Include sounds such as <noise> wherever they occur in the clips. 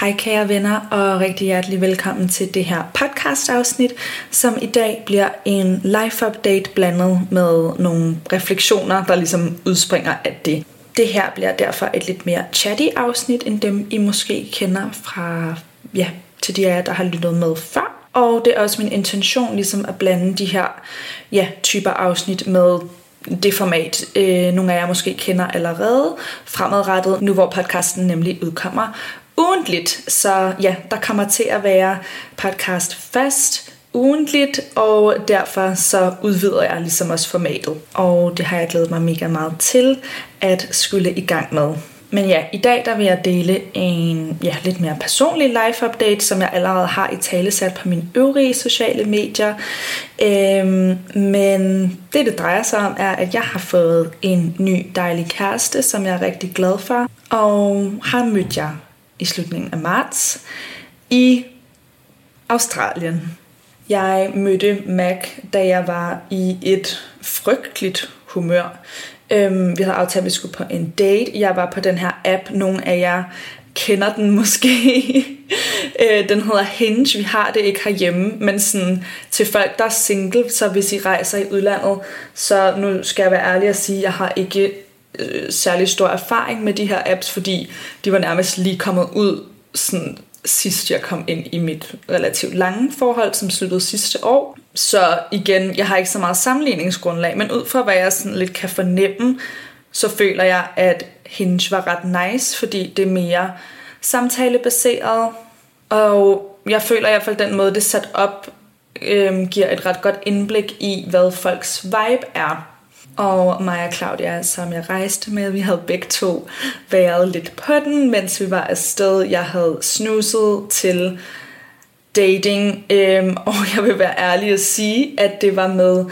Hej kære venner og rigtig hjertelig velkommen til det her podcast afsnit, som i dag bliver en life-update blandet med nogle refleksioner, der ligesom udspringer af det. Det her bliver derfor et lidt mere chatty afsnit, end dem I måske kender fra, ja, til de af jer, der har lyttet med før. Og det er også min intention ligesom at blande de her ja, typer afsnit med det format, øh, nogle af jer måske kender allerede fremadrettet, nu hvor podcasten nemlig udkommer ugentligt. Så ja, der kommer til at være podcast fast ugentligt, og derfor så udvider jeg ligesom også formatet. Og det har jeg glædet mig mega meget til at skulle i gang med. Men ja, i dag der vil jeg dele en ja, lidt mere personlig life update, som jeg allerede har i tale sat på mine øvrige sociale medier. Øhm, men det, det drejer sig om, er, at jeg har fået en ny dejlig kæreste, som jeg er rigtig glad for. Og har mødt jer i slutningen af marts i Australien. Jeg mødte Mac, da jeg var i et frygteligt humør. Øhm, vi havde aftalt, at vi skulle på en date. Jeg var på den her app. Nogle af jer kender den måske. <laughs> øh, den hedder Hinge. Vi har det ikke herhjemme, men sådan, til folk, der er single, så hvis I rejser i udlandet, så nu skal jeg være ærlig at sige, at jeg har ikke øh, særlig stor erfaring med de her apps, fordi de var nærmest lige kommet ud sådan sidst jeg kom ind i mit relativt lange forhold, som sluttede sidste år. Så igen, jeg har ikke så meget sammenligningsgrundlag, men ud fra hvad jeg sådan lidt kan fornemme, så føler jeg, at Hinge var ret nice, fordi det er mere samtalebaseret, og jeg føler i hvert fald, den måde, det er sat op, øhm, giver et ret godt indblik i, hvad folks vibe er. Og mig og Claudia, som jeg rejste med, vi havde begge to været lidt på den, mens vi var afsted. Jeg havde snuset til dating, øhm, <laughs> og jeg vil være ærlig at sige, at det var med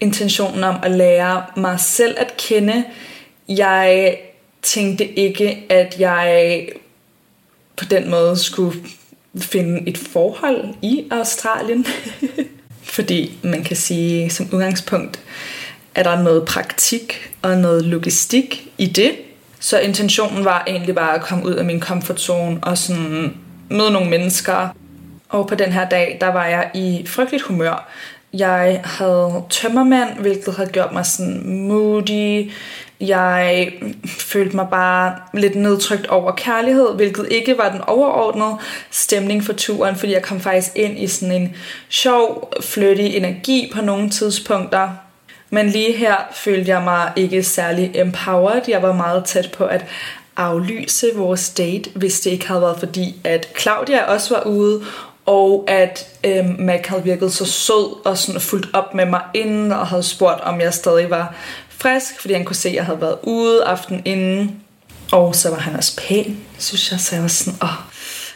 intentionen om at lære mig selv at kende. Jeg tænkte ikke, at jeg på den måde skulle finde et forhold i Australien. <laughs> Fordi man kan sige som udgangspunkt, er der noget praktik og noget logistik i det. Så intentionen var egentlig bare at komme ud af min comfort zone og sådan møde nogle mennesker. Og på den her dag, der var jeg i frygteligt humør. Jeg havde tømmermand, hvilket havde gjort mig sådan moody. Jeg følte mig bare lidt nedtrykt over kærlighed, hvilket ikke var den overordnede stemning for turen, fordi jeg kom faktisk ind i sådan en sjov, flyttig energi på nogle tidspunkter. Men lige her følte jeg mig ikke særlig empowered. Jeg var meget tæt på at aflyse vores date, hvis det ikke havde været fordi, at Claudia også var ude, og at øh, Mac havde virket så sød og sådan fuldt op med mig inden, og havde spurgt, om jeg stadig var frisk, fordi han kunne se, at jeg havde været ude aften inden. Og så var han også pæn, synes jeg, så jeg var sådan, åh,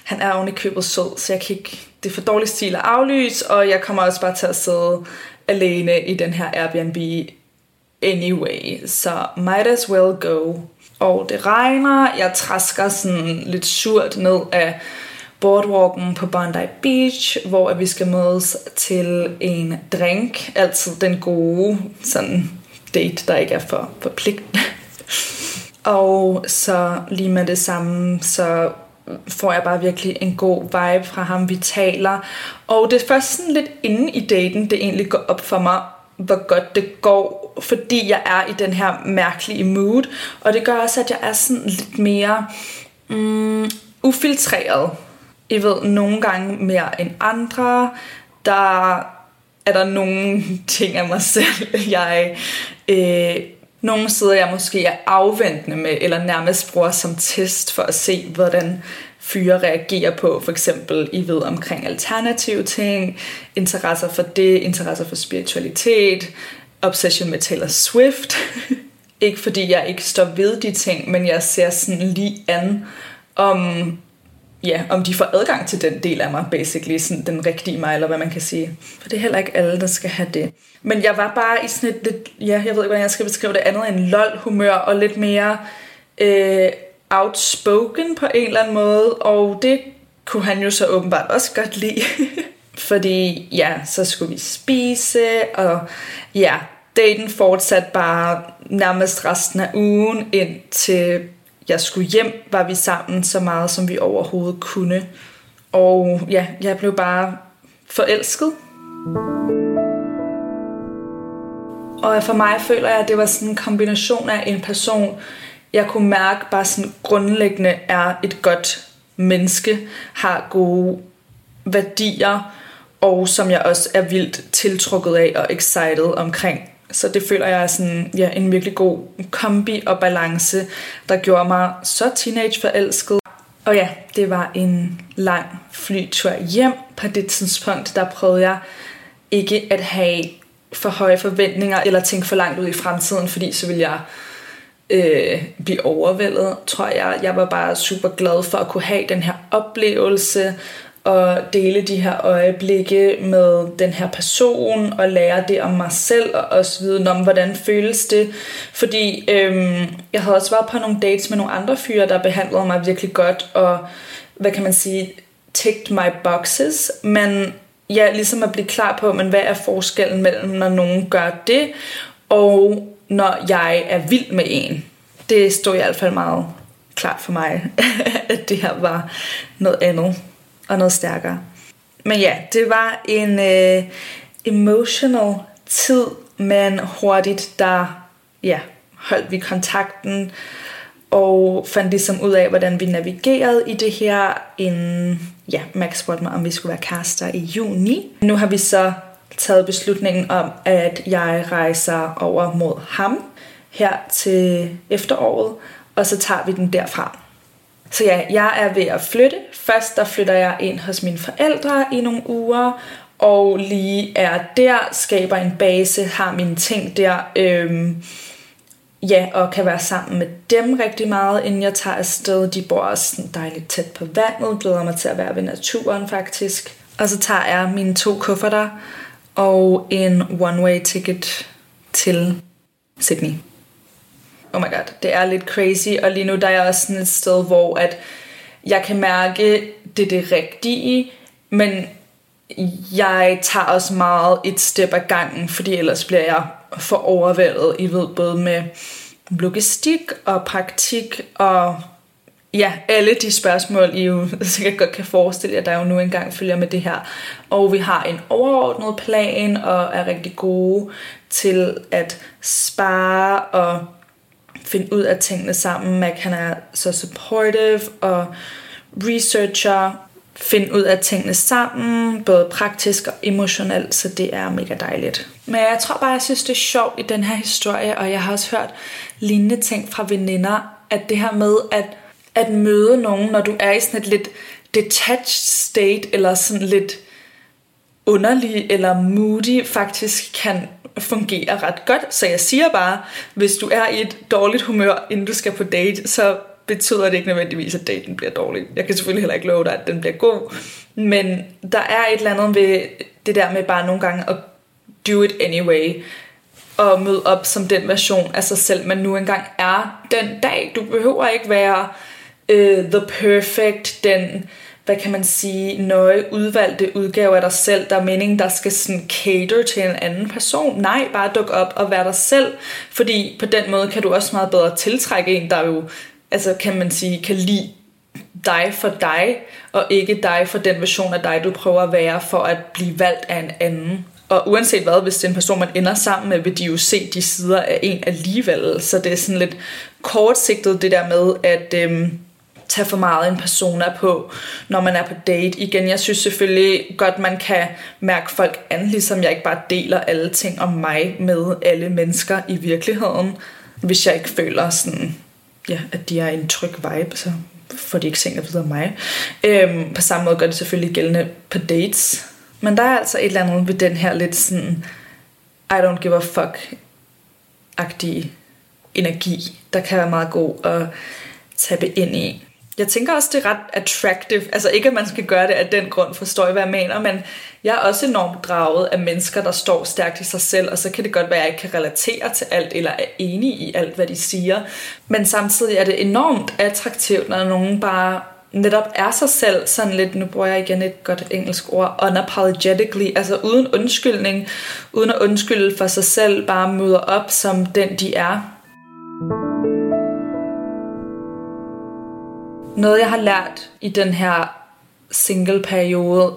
han er oven i købet sød, så jeg kan ikke, det er for dårlig stil at aflyse, og jeg kommer også bare til at sidde alene i den her Airbnb anyway, så might as well go. Og det regner, jeg træsker sådan lidt surt ned af boardwalken på Bondi Beach, hvor vi skal mødes til en drink, altså den gode sådan date, der ikke er for forpligtende. <laughs> Og så lige med det samme, så får jeg bare virkelig en god vibe fra ham, vi taler. Og det er først sådan lidt inde i daten, det egentlig går op for mig, hvor godt det går, fordi jeg er i den her mærkelige mood. Og det gør også, at jeg er sådan lidt mere mm, ufiltreret. I ved, nogle gange mere end andre. Der er der nogle ting af mig selv, <laughs> jeg øh, nogle sider, jeg måske er afventende med, eller nærmest bruger som test for at se, hvordan fyre reagerer på, for eksempel I ved omkring alternative ting, interesser for det, interesser for spiritualitet, obsession med Taylor Swift. <laughs> Ikke fordi jeg ikke står ved de ting, men jeg ser sådan lige an, om, ja, om de får adgang til den del af mig, basically, sådan den rigtige mig, eller hvad man kan sige. For det er heller ikke alle, der skal have det. Men jeg var bare i sådan et lidt, ja, jeg ved ikke, hvordan jeg skal beskrive det, andet end lol-humør, og lidt mere øh, outspoken på en eller anden måde, og det kunne han jo så åbenbart også godt lide. <laughs> Fordi ja, så skulle vi spise, og ja, daten fortsatte bare nærmest resten af ugen, indtil jeg skulle hjem, var vi sammen så meget, som vi overhovedet kunne. Og ja, jeg blev bare forelsket. Og for mig føler jeg, at det var sådan en kombination af en person, jeg kunne mærke bare sådan grundlæggende er et godt menneske, har gode værdier, og som jeg også er vildt tiltrukket af og excited omkring. Så det føler jeg er sådan, ja, en virkelig god kombi og balance, der gjorde mig så teenageforelsket. Og ja, det var en lang flytur hjem. På det tidspunkt, der prøvede jeg ikke at have for høje forventninger, eller tænke for langt ud i fremtiden, fordi så ville jeg øh, blive overvældet, tror jeg. Jeg var bare super glad for at kunne have den her oplevelse, at dele de her øjeblikke med den her person og lære det om mig selv og også vide om, hvordan føles det. Fordi øhm, jeg havde også været på nogle dates med nogle andre fyre, der behandlede mig virkelig godt og, hvad kan man sige, ticked my boxes. Men ja, ligesom at blive klar på, men hvad er forskellen mellem, når nogen gør det, og når jeg er vild med en. Det stod i hvert fald meget klart for mig, <laughs> at det her var noget andet og noget stærkere. Men ja, det var en øh, emotional tid, men hurtigt der ja, holdt vi kontakten og fandt ligesom ud af, hvordan vi navigerede i det her, inden ja, Max spurgte mig, om vi skulle være kærester i juni. Nu har vi så taget beslutningen om, at jeg rejser over mod ham her til efteråret, og så tager vi den derfra. Så ja, jeg er ved at flytte. Først der flytter jeg ind hos mine forældre i nogle uger, og lige er der, skaber en base, har mine ting der, øhm, ja, og kan være sammen med dem rigtig meget, inden jeg tager afsted. De bor også dejligt tæt på vandet, glæder mig til at være ved naturen faktisk. Og så tager jeg mine to kufferter og en one-way ticket til Sydney oh my god, det er lidt crazy, og lige nu der er jeg også sådan et sted, hvor at jeg kan mærke, det er det rigtige, men jeg tager også meget et step ad gangen, fordi ellers bliver jeg for overvældet, I ved, både med logistik og praktik og ja, alle de spørgsmål, I jo <laughs> sikkert godt kan forestille jer, der jo nu engang følger med det her. Og vi har en overordnet plan og er rigtig gode til at spare og finde ud af tingene sammen. Mac han er så supportive og researcher, finde ud af tingene sammen, både praktisk og emotionelt, så det er mega dejligt. Men jeg tror bare, jeg synes, det er sjovt i den her historie, og jeg har også hørt lignende ting fra veninder, at det her med at, at møde nogen, når du er i sådan et lidt detached state, eller sådan lidt underlig eller moody, faktisk kan fungerer ret godt. Så jeg siger bare, hvis du er i et dårligt humør, inden du skal på date, så betyder det ikke nødvendigvis, at daten bliver dårlig. Jeg kan selvfølgelig heller ikke love dig, at den bliver god. Men der er et eller andet ved det der med bare nogle gange at do it anyway. Og møde op som den version af sig selv, man nu engang er den dag. Du behøver ikke være uh, the perfect, den hvad kan man sige, nøje udvalgte udgave af dig selv, der er meningen, der skal sådan cater til en anden person. Nej, bare duk op og vær dig selv, fordi på den måde kan du også meget bedre tiltrække en, der jo, altså kan man sige, kan lide dig for dig, og ikke dig for den version af dig, du prøver at være for at blive valgt af en anden. Og uanset hvad, hvis det er en person, man ender sammen med, vil de jo se de sider af en alligevel. Så det er sådan lidt kortsigtet det der med, at øhm, tage for meget en persona på, når man er på date. Igen, jeg synes selvfølgelig godt, man kan mærke folk an, ligesom jeg ikke bare deler alle ting om mig med alle mennesker i virkeligheden. Hvis jeg ikke føler sådan, ja, at de er en tryg vibe, så får de ikke ting at vide om mig. Øhm, på samme måde gør det selvfølgelig gældende på dates. Men der er altså et eller andet ved den her lidt sådan, I don't give a fuck-agtige energi, der kan være meget god at tabe ind i. Jeg tænker også, det er ret attractive. Altså ikke, at man skal gøre det af den grund, forstår jeg, hvad jeg mener, men jeg er også enormt draget af mennesker, der står stærkt i sig selv, og så kan det godt være, at jeg ikke kan relatere til alt, eller er enig i alt, hvad de siger. Men samtidig er det enormt attraktivt, når nogen bare netop er sig selv, sådan lidt, nu bruger jeg igen et godt engelsk ord, unapologetically, altså uden undskyldning, uden at undskylde for sig selv, bare møder op som den, de er. Noget, jeg har lært i den her single-periode,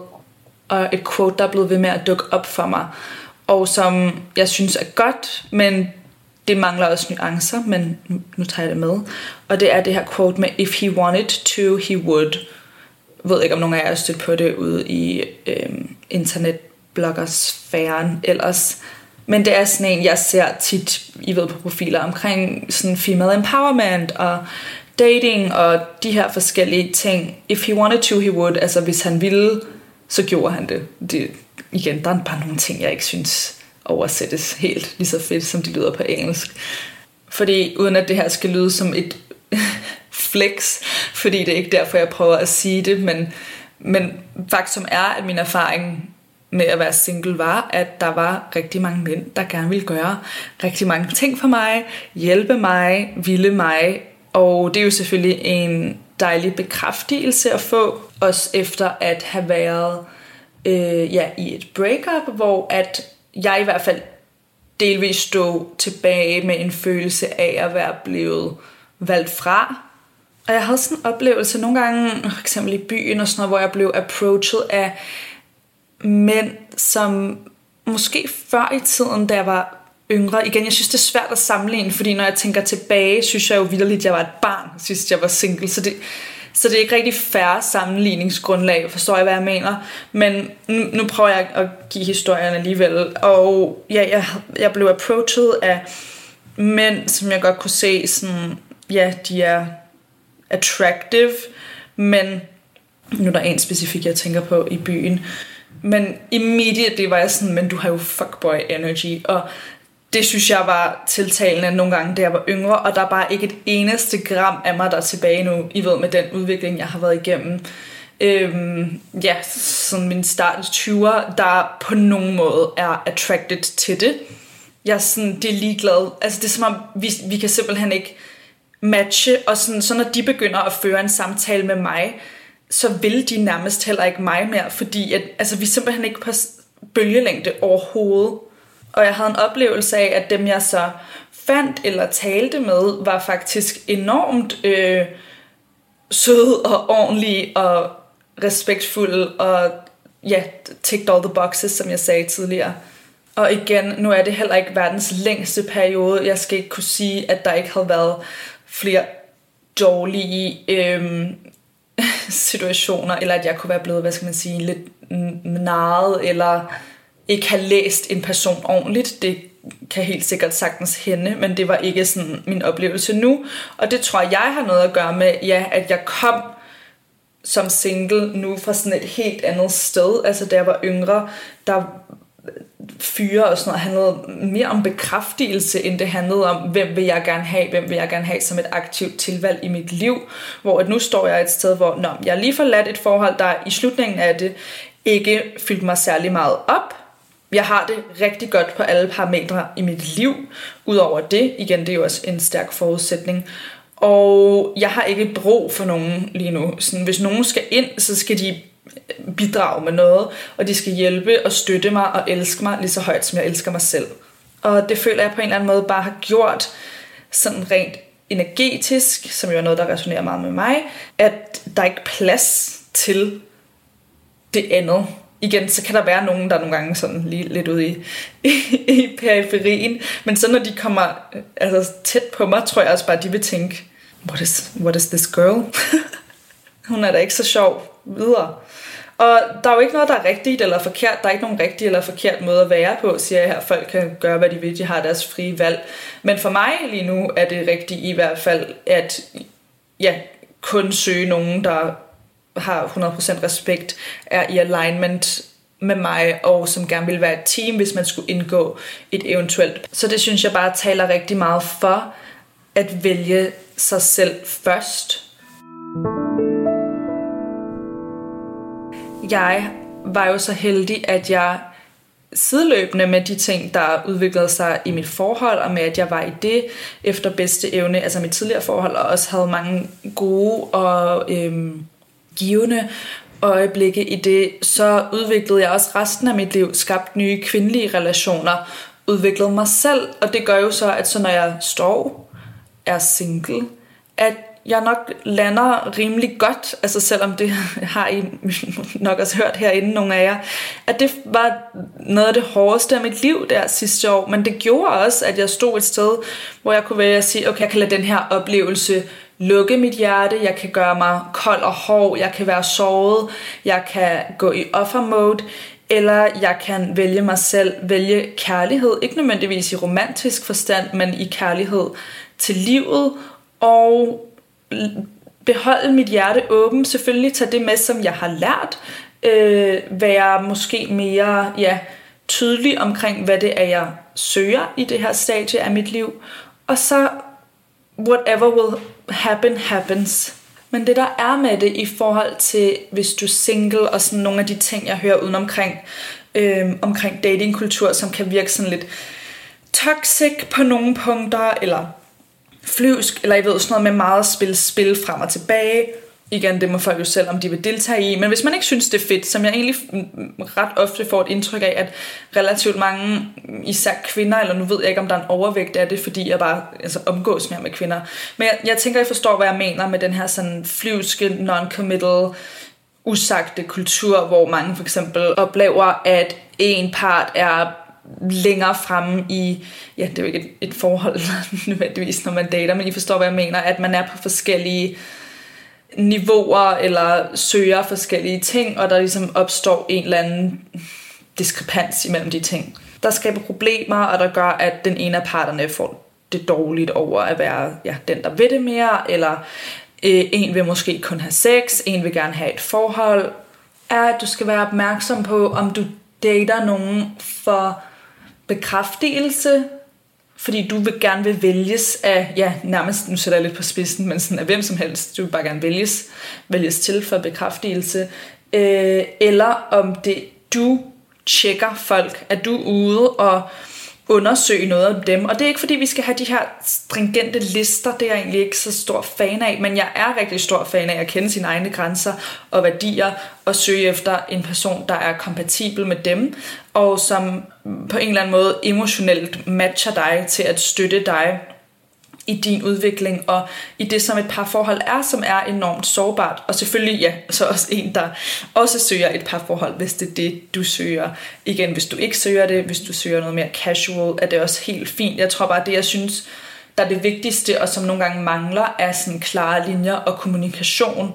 og et quote, der er blevet ved med at dukke op for mig, og som jeg synes er godt, men det mangler også nuancer, men nu, nu tager jeg det med. Og det er det her quote med, if he wanted to, he would. Jeg ved ikke, om nogen af jer har stødt på det ude i øhm, internetbloggersfæren ellers. Men det er sådan en, jeg ser tit, I ved på profiler, omkring sådan female empowerment og dating og de her forskellige ting. If he wanted to, he would. Altså hvis han ville, så gjorde han det. det igen, der er bare nogle ting, jeg ikke synes oversættes helt lige så fedt, som de lyder på engelsk. Fordi uden at det her skal lyde som et <laughs> flex, fordi det er ikke derfor, jeg prøver at sige det, men, men faktum er, at min erfaring med at være single var, at der var rigtig mange mænd, der gerne ville gøre rigtig mange ting for mig, hjælpe mig, ville mig, og det er jo selvfølgelig en dejlig bekræftelse at få, også efter at have været øh, ja, i et breakup, hvor at jeg i hvert fald delvis stod tilbage med en følelse af at være blevet valgt fra. Og jeg havde sådan en oplevelse nogle gange, for eksempel i byen og sådan noget, hvor jeg blev approached af mænd, som måske før i tiden, da jeg var yngre. Igen, jeg synes, det er svært at sammenligne, fordi når jeg tænker tilbage, synes jeg jo vildt, at jeg var et barn, sidst jeg var single. Så det, så det er ikke rigtig færre sammenligningsgrundlag, forstår jeg, hvad jeg mener. Men nu, nu prøver jeg at give historien alligevel. Og ja, jeg, jeg blev approached af mænd, som jeg godt kunne se, sådan, ja, de er attractive, men nu er der en specifik, jeg tænker på i byen. Men immediately var jeg sådan, men du har jo fuckboy energy, og det synes jeg var tiltalende nogle gange, da jeg var yngre, og der er bare ikke et eneste gram af mig, der er tilbage nu, I ved, med den udvikling, jeg har været igennem. Øhm, ja, sådan min start i 20'er, der på nogen måde er attracted til det. Jeg er sådan, det er ligeglad. Altså det er som om, vi, vi kan simpelthen ikke matche, og sådan, så når de begynder at føre en samtale med mig, så vil de nærmest heller ikke mig mere, fordi at, altså, vi er simpelthen ikke på bølgelængde overhovedet. Og jeg havde en oplevelse af, at dem jeg så fandt eller talte med, var faktisk enormt øh, søde og ordentlige og respektfulde og ja, ticked all the boxes, som jeg sagde tidligere. Og igen, nu er det heller ikke verdens længste periode. Jeg skal ikke kunne sige, at der ikke havde været flere dårlige øh, <laughs> situationer, eller at jeg kunne være blevet, hvad skal man sige, lidt narret, eller ikke have læst en person ordentligt. Det kan helt sikkert sagtens hende, men det var ikke sådan min oplevelse nu. Og det tror jeg har noget at gøre med, ja, at jeg kom som single nu fra sådan et helt andet sted. Altså da jeg var yngre, der fyre og sådan noget handlede mere om bekræftelse, end det handlede om, hvem vil jeg gerne have, hvem vil jeg gerne have som et aktivt tilvalg i mit liv. Hvor at nu står jeg et sted, hvor nå, jeg har lige forladt et forhold, der i slutningen af det ikke fyldte mig særlig meget op, jeg har det rigtig godt på alle parametre i mit liv. Udover det, igen, det er jo også en stærk forudsætning. Og jeg har ikke brug for nogen lige nu. Sådan, hvis nogen skal ind, så skal de øh, bidrage med noget, og de skal hjælpe og støtte mig og elske mig lige så højt, som jeg elsker mig selv. Og det føler jeg på en eller anden måde bare har gjort sådan rent energetisk, som jo er noget, der resonerer meget med mig, at der er ikke plads til det andet igen, så kan der være nogen, der er nogle gange sådan lige lidt ude i, i, i periferien. Men så når de kommer øh, altså, tæt på mig, tror jeg også bare, at de vil tænke, what is, what is this girl? <laughs> Hun er da ikke så sjov videre. Og der er jo ikke noget, der er rigtigt eller forkert. Der er ikke nogen rigtig eller forkert måde at være på, siger jeg her. Folk kan gøre, hvad de vil. De har deres frie valg. Men for mig lige nu er det rigtigt i hvert fald, at ja, kun søge nogen, der har 100% respekt, er i alignment med mig, og som gerne vil være et team, hvis man skulle indgå et eventuelt. Så det synes jeg bare taler rigtig meget for, at vælge sig selv først. Jeg var jo så heldig, at jeg sideløbende med de ting, der udviklede sig i mit forhold, og med at jeg var i det efter bedste evne, altså mit tidligere forhold, og også havde mange gode og øhm, givende øjeblikke i det, så udviklede jeg også resten af mit liv, skabt nye kvindelige relationer, udviklede mig selv, og det gør jo så, at så når jeg står, er single, at jeg nok lander rimelig godt, altså selvom det <laughs> har I nok også hørt herinde, nogle af jer, at det var noget af det hårdeste af mit liv der sidste år, men det gjorde også, at jeg stod et sted, hvor jeg kunne vælge at sige, okay, jeg kan lade den her oplevelse lukke mit hjerte, jeg kan gøre mig kold og hård, jeg kan være såret, jeg kan gå i offer mode, eller jeg kan vælge mig selv, vælge kærlighed, ikke nødvendigvis i romantisk forstand, men i kærlighed til livet, og beholde mit hjerte åben, selvfølgelig tage det med, som jeg har lært, øh, være måske mere ja, tydelig omkring, hvad det er, jeg søger i det her stadie af mit liv, og så whatever will happen, happens. Men det der er med det i forhold til, hvis du er single, og sådan nogle af de ting, jeg hører uden omkring, øh, omkring datingkultur, som kan virke sådan lidt toxic på nogle punkter, eller flyvsk, eller jeg ved sådan noget med meget spil, spil frem og tilbage. Igen, det må folk jo selv, om de vil deltage i. Men hvis man ikke synes, det er fedt, som jeg egentlig ret ofte får et indtryk af, at relativt mange, især kvinder, eller nu ved jeg ikke, om der er en overvægt af det, fordi jeg bare altså, omgås mere med kvinder. Men jeg, jeg tænker, jeg forstår, hvad jeg mener med den her sådan flyvske, non-committal, usagte kultur, hvor mange for eksempel oplever, at en part er længere fremme i, ja, det er jo ikke et, et forhold <laughs> nødvendigvis, når man dater, men I forstår, hvad jeg mener, at man er på forskellige niveauer, eller søger forskellige ting, og der ligesom opstår en eller anden diskrepans imellem de ting. Der skaber problemer, og der gør, at den ene af parterne får det dårligt over at være ja, den, der ved det mere, eller øh, en vil måske kun have sex, en vil gerne have et forhold, er, at du skal være opmærksom på, om du dater nogen for bekræftelse, fordi du vil gerne vil vælges af, ja, nærmest, nu sætter jeg lidt på spidsen, men sådan af hvem som helst, du vil bare gerne vælges, vælges til for bekræftelse, øh, eller om det du tjekker folk, at du er ude og undersøge noget om dem. Og det er ikke fordi, vi skal have de her stringente lister, det er jeg egentlig ikke så stor fan af, men jeg er rigtig stor fan af at kende sine egne grænser og værdier og søge efter en person, der er kompatibel med dem, og som på en eller anden måde emotionelt matcher dig til at støtte dig i din udvikling og i det, som et parforhold er, som er enormt sårbart. Og selvfølgelig, ja, så også en, der også søger et parforhold, hvis det er det, du søger. Igen, hvis du ikke søger det, hvis du søger noget mere casual, er det også helt fint. Jeg tror bare, det jeg synes, der er det vigtigste, og som nogle gange mangler, er sådan klare linjer og kommunikation.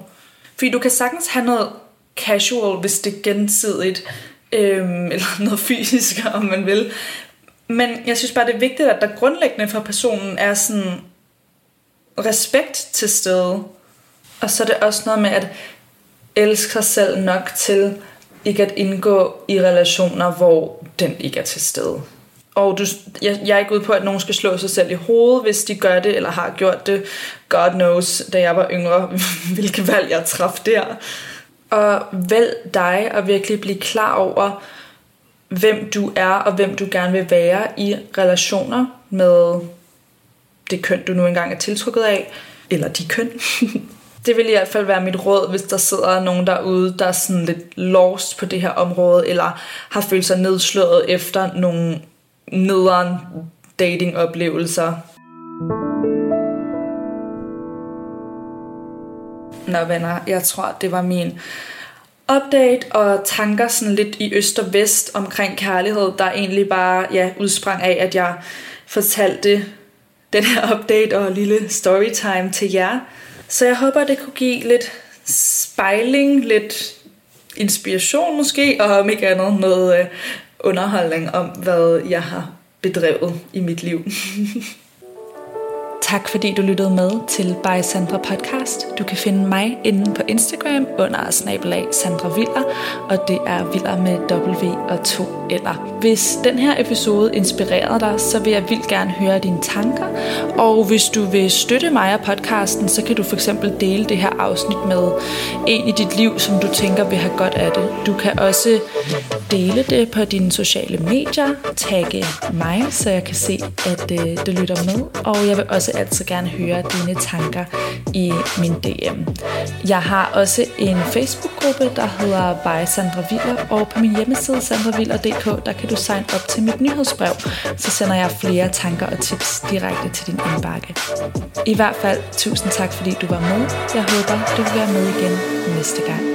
Fordi du kan sagtens have noget casual, hvis det er gensidigt, øhm, eller <laughs> noget fysisk, om man vil. Men jeg synes bare, det er vigtigt, at der grundlæggende for personen er sådan respekt til stede. Og så er det også noget med at elske sig selv nok til ikke at indgå i relationer, hvor den ikke er til stede. Og du, jeg, jeg er ikke ude på, at nogen skal slå sig selv i hovedet, hvis de gør det, eller har gjort det. God knows, da jeg var yngre, <laughs> hvilke valg jeg traf der. Og vælg dig og virkelig blive klar over, hvem du er og hvem du gerne vil være i relationer med det køn, du nu engang er tiltrukket af, eller de køn. <laughs> det vil i hvert fald være mit råd, hvis der sidder nogen derude, der er sådan lidt lost på det her område, eller har følt sig nedslået efter nogle nederen datingoplevelser. Nå venner, jeg tror, det var min update og tanker sådan lidt i øst og vest omkring kærlighed, der egentlig bare ja, udsprang af, at jeg fortalte den her update og lille storytime til jer. Så jeg håber, det kunne give lidt spejling, lidt inspiration måske, og om ikke andet noget øh, underholdning om, hvad jeg har bedrevet i mit liv. <laughs> Tak fordi du lyttede med til By Sandra Podcast. Du kan finde mig inde på Instagram under snabelag Sandra Viller, og det er Viller med W og to eller. Hvis den her episode inspirerede dig, så vil jeg vildt gerne høre dine tanker, og hvis du vil støtte mig og podcasten, så kan du for eksempel dele det her afsnit med en i dit liv, som du tænker vil have godt af det. Du kan også dele det på dine sociale medier, tagge mig, så jeg kan se, at øh, det lytter med, og jeg vil også altid gerne høre dine tanker i min DM. Jeg har også en Facebook-gruppe, der hedder By Sandra Viller, og på min hjemmeside sandraviller.dk, der kan du sign op til mit nyhedsbrev, så sender jeg flere tanker og tips direkte til din indbakke. I hvert fald, tusind tak fordi du var med. Jeg håber, du vil være med igen næste gang.